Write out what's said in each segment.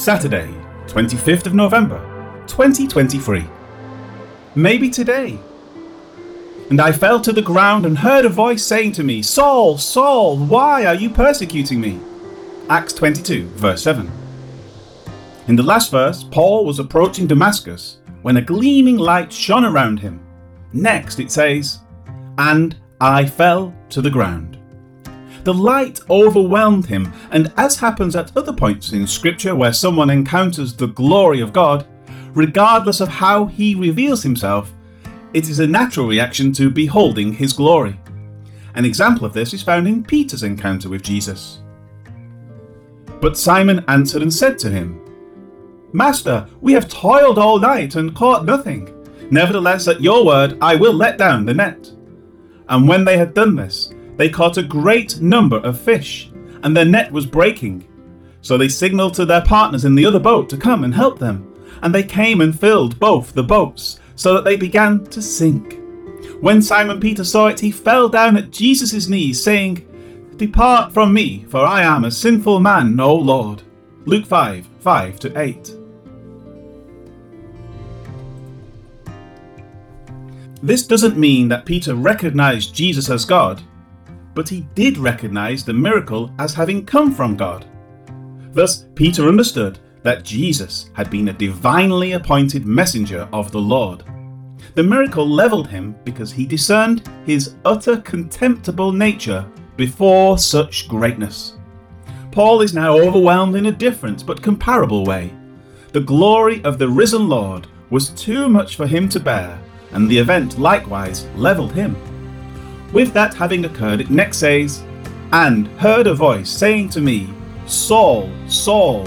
Saturday, 25th of November, 2023. Maybe today. And I fell to the ground and heard a voice saying to me, Saul, Saul, why are you persecuting me? Acts 22, verse 7. In the last verse, Paul was approaching Damascus when a gleaming light shone around him. Next, it says, And I fell to the ground. The light overwhelmed him, and as happens at other points in Scripture where someone encounters the glory of God, regardless of how he reveals himself, it is a natural reaction to beholding his glory. An example of this is found in Peter's encounter with Jesus. But Simon answered and said to him, Master, we have toiled all night and caught nothing. Nevertheless, at your word, I will let down the net. And when they had done this, they caught a great number of fish, and their net was breaking. So they signaled to their partners in the other boat to come and help them, and they came and filled both the boats, so that they began to sink. When Simon Peter saw it, he fell down at Jesus' knees, saying, Depart from me, for I am a sinful man, O Lord. Luke 5 5 to 8. This doesn't mean that Peter recognized Jesus as God, but he did recognize the miracle as having come from God. Thus, Peter understood that Jesus had been a divinely appointed messenger of the Lord. The miracle leveled him because he discerned his utter contemptible nature before such greatness. Paul is now overwhelmed in a different but comparable way. The glory of the risen Lord was too much for him to bear, and the event likewise leveled him. With that having occurred, it next says, And heard a voice saying to me, Saul, Saul.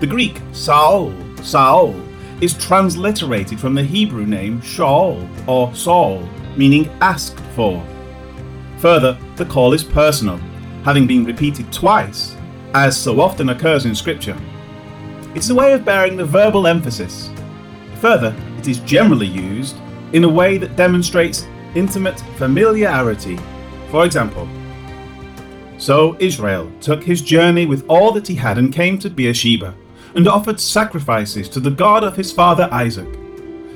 The Greek Saul, Saul, is transliterated from the Hebrew name Shaul or Saul, meaning asked for. Further, the call is personal, having been repeated twice, as so often occurs in Scripture. It's a way of bearing the verbal emphasis. Further, it is generally used in a way that demonstrates intimate familiarity. For example, so Israel took his journey with all that he had and came to Beersheba, and offered sacrifices to the God of his father Isaac.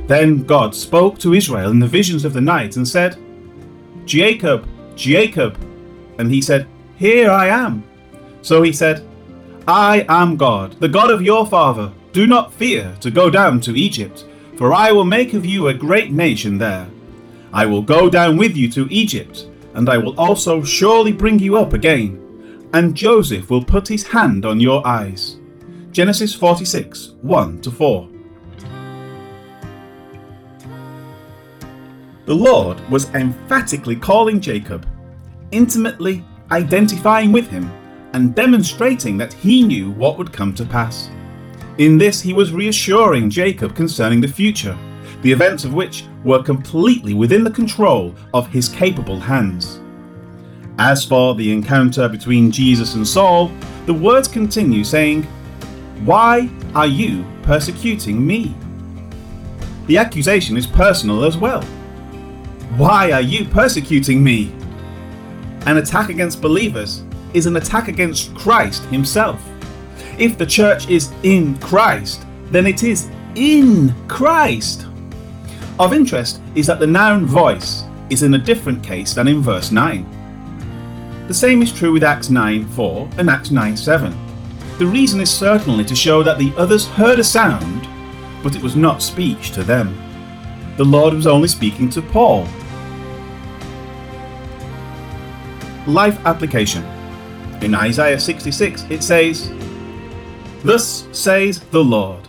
Then God spoke to Israel in the visions of the night and said, Jacob, Jacob. And he said, Here I am. So he said, I am God, the God of your father. Do not fear to go down to Egypt, for I will make of you a great nation there. I will go down with you to Egypt, and I will also surely bring you up again. And Joseph will put his hand on your eyes. Genesis 46 1 to 4. The Lord was emphatically calling Jacob, intimately identifying with him, and demonstrating that he knew what would come to pass. In this, he was reassuring Jacob concerning the future, the events of which were completely within the control of his capable hands. As for the encounter between Jesus and Saul, the words continue saying, Why are you persecuting me? The accusation is personal as well. Why are you persecuting me? An attack against believers is an attack against Christ Himself. If the church is in Christ, then it is in Christ. Of interest is that the noun voice is in a different case than in verse 9. The same is true with Acts 9 4 and Acts 9 7. The reason is certainly to show that the others heard a sound, but it was not speech to them. The Lord was only speaking to Paul. Life application. In Isaiah 66 it says, Thus says the Lord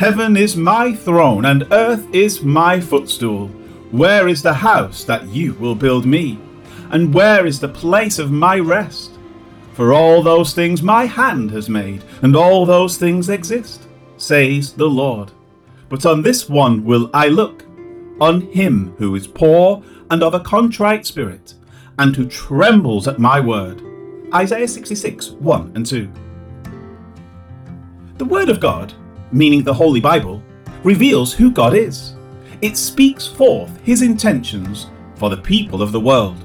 Heaven is my throne, and earth is my footstool. Where is the house that you will build me? And where is the place of my rest? For all those things my hand has made, and all those things exist, says the Lord. But on this one will I look, on him who is poor and of a contrite spirit, and who trembles at my word. Isaiah 66 1 and 2. The Word of God meaning the Holy Bible, reveals who God is. It speaks forth his intentions for the people of the world.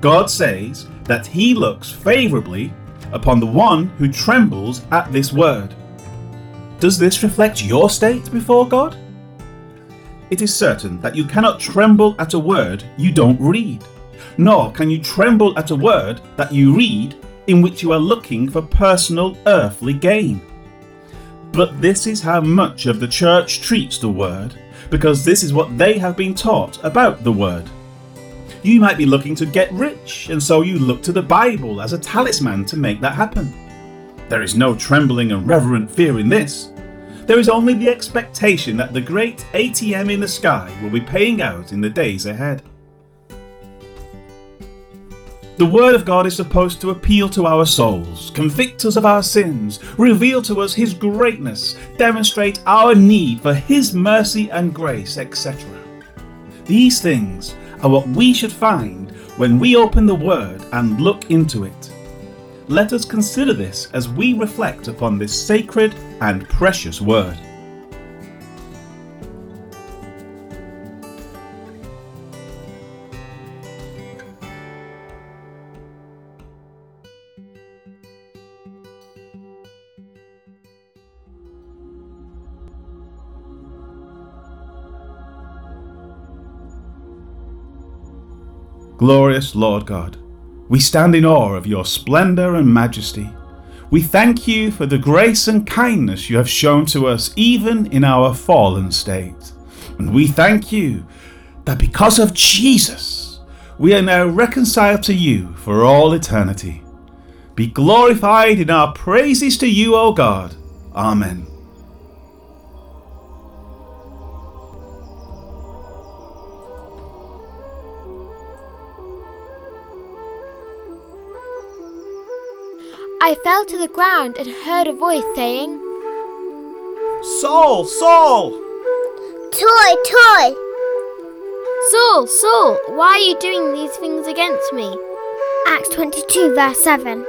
God says that he looks favourably upon the one who trembles at this word, Does this reflect your state before God? It is certain that you cannot tremble at a word you don't read, nor can you tremble at a word that you read in which you are looking for personal earthly gain. But this is how much of the church treats the word, because this is what they have been taught about the word. You might be looking to get rich, and so you look to the Bible as a talisman to make that happen. There is no trembling and reverent fear in this. There is only the expectation that the great ATM in the sky will be paying out in the days ahead. The Word of God is supposed to appeal to our souls, convict us of our sins, reveal to us His greatness, demonstrate our need for His mercy and grace, etc. These things are what we should find when we open the Word and look into it. Let us consider this as we reflect upon this sacred and precious Word. Glorious Lord God, we stand in awe of your splendour and majesty. We thank you for the grace and kindness you have shown to us even in our fallen state. And we thank you that because of Jesus, we are now reconciled to you for all eternity. Be glorified in our praises to you, O God. Amen. I fell to the ground and heard a voice saying, Saul, Saul! Toy, toy! Saul, Saul, why are you doing these things against me? Acts 22, verse 7.